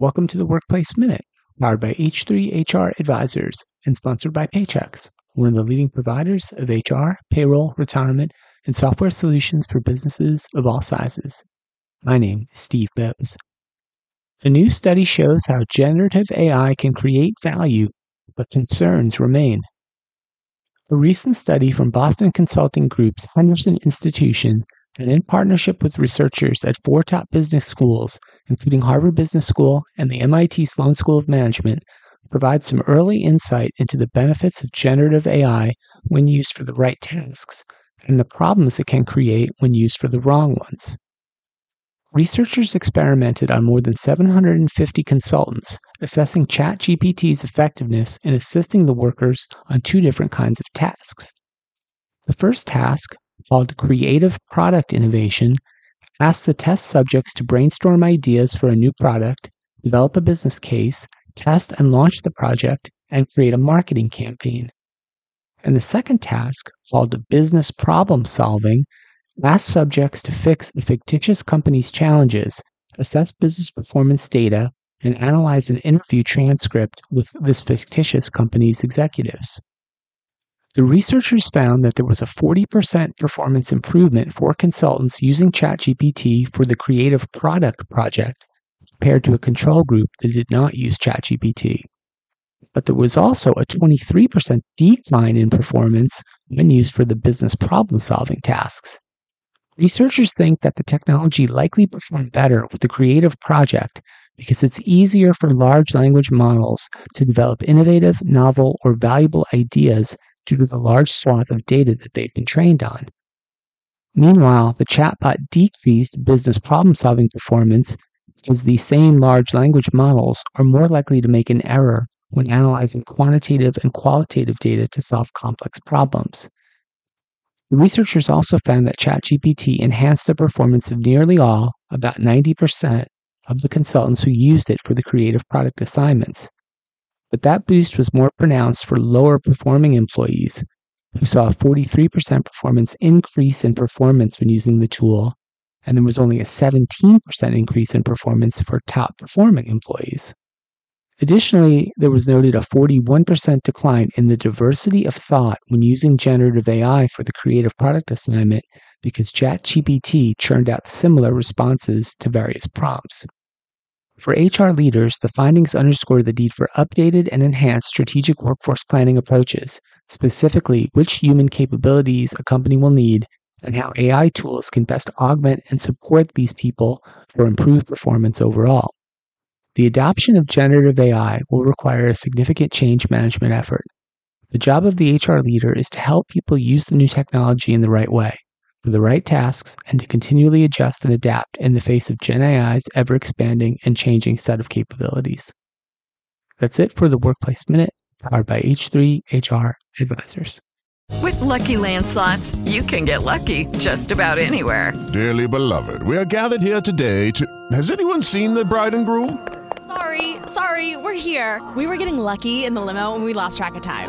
Welcome to the Workplace Minute, powered by H3HR Advisors and sponsored by Paychex, one of the leading providers of HR, payroll, retirement, and software solutions for businesses of all sizes. My name is Steve Boese. A new study shows how generative AI can create value, but concerns remain. A recent study from Boston Consulting Group's Henderson Institution and in partnership with researchers at four top business schools, including Harvard Business School and the MIT Sloan School of Management, provide some early insight into the benefits of generative AI when used for the right tasks and the problems it can create when used for the wrong ones. Researchers experimented on more than 750 consultants, assessing ChatGPT's effectiveness in assisting the workers on two different kinds of tasks. The first task, called Creative Product Innovation, asks the test subjects to brainstorm ideas for a new product, develop a business case, test and launch the project, and create a marketing campaign. And the second task, called Business Problem Solving, Ask subjects to fix a fictitious company's challenges, assess business performance data, and analyze an interview transcript with this fictitious company's executives. The researchers found that there was a 40% performance improvement for consultants using ChatGPT for the creative product project compared to a control group that did not use ChatGPT. But there was also a 23% decline in performance when used for the business problem solving tasks. Researchers think that the technology likely performed better with the creative project because it's easier for large language models to develop innovative, novel, or valuable ideas due to the large swath of data that they've been trained on. Meanwhile, the chatbot decreased business problem solving performance because these same large language models are more likely to make an error when analyzing quantitative and qualitative data to solve complex problems. The researchers also found that ChatGPT enhanced the performance of nearly all, about 90%, of the consultants who used it for the creative product assignments. But that boost was more pronounced for lower performing employees, who saw a 43% performance increase in performance when using the tool, and there was only a 17% increase in performance for top performing employees. Additionally, there was noted a 41% decline in the diversity of thought when using generative AI for the creative product assignment because ChatGPT churned out similar responses to various prompts. For HR leaders, the findings underscore the need for updated and enhanced strategic workforce planning approaches, specifically which human capabilities a company will need and how AI tools can best augment and support these people for improved performance overall. The adoption of generative AI will require a significant change management effort. The job of the HR leader is to help people use the new technology in the right way, for the right tasks, and to continually adjust and adapt in the face of Gen AI's ever expanding and changing set of capabilities. That's it for the Workplace Minute, powered by H3 HR Advisors. With LuckyLand Slots, you can get lucky just about anywhere. Dearly beloved, we are gathered here today to. Has anyone seen the bride and groom? Sorry, sorry, we're here. We were getting lucky in the limo and we lost track of time.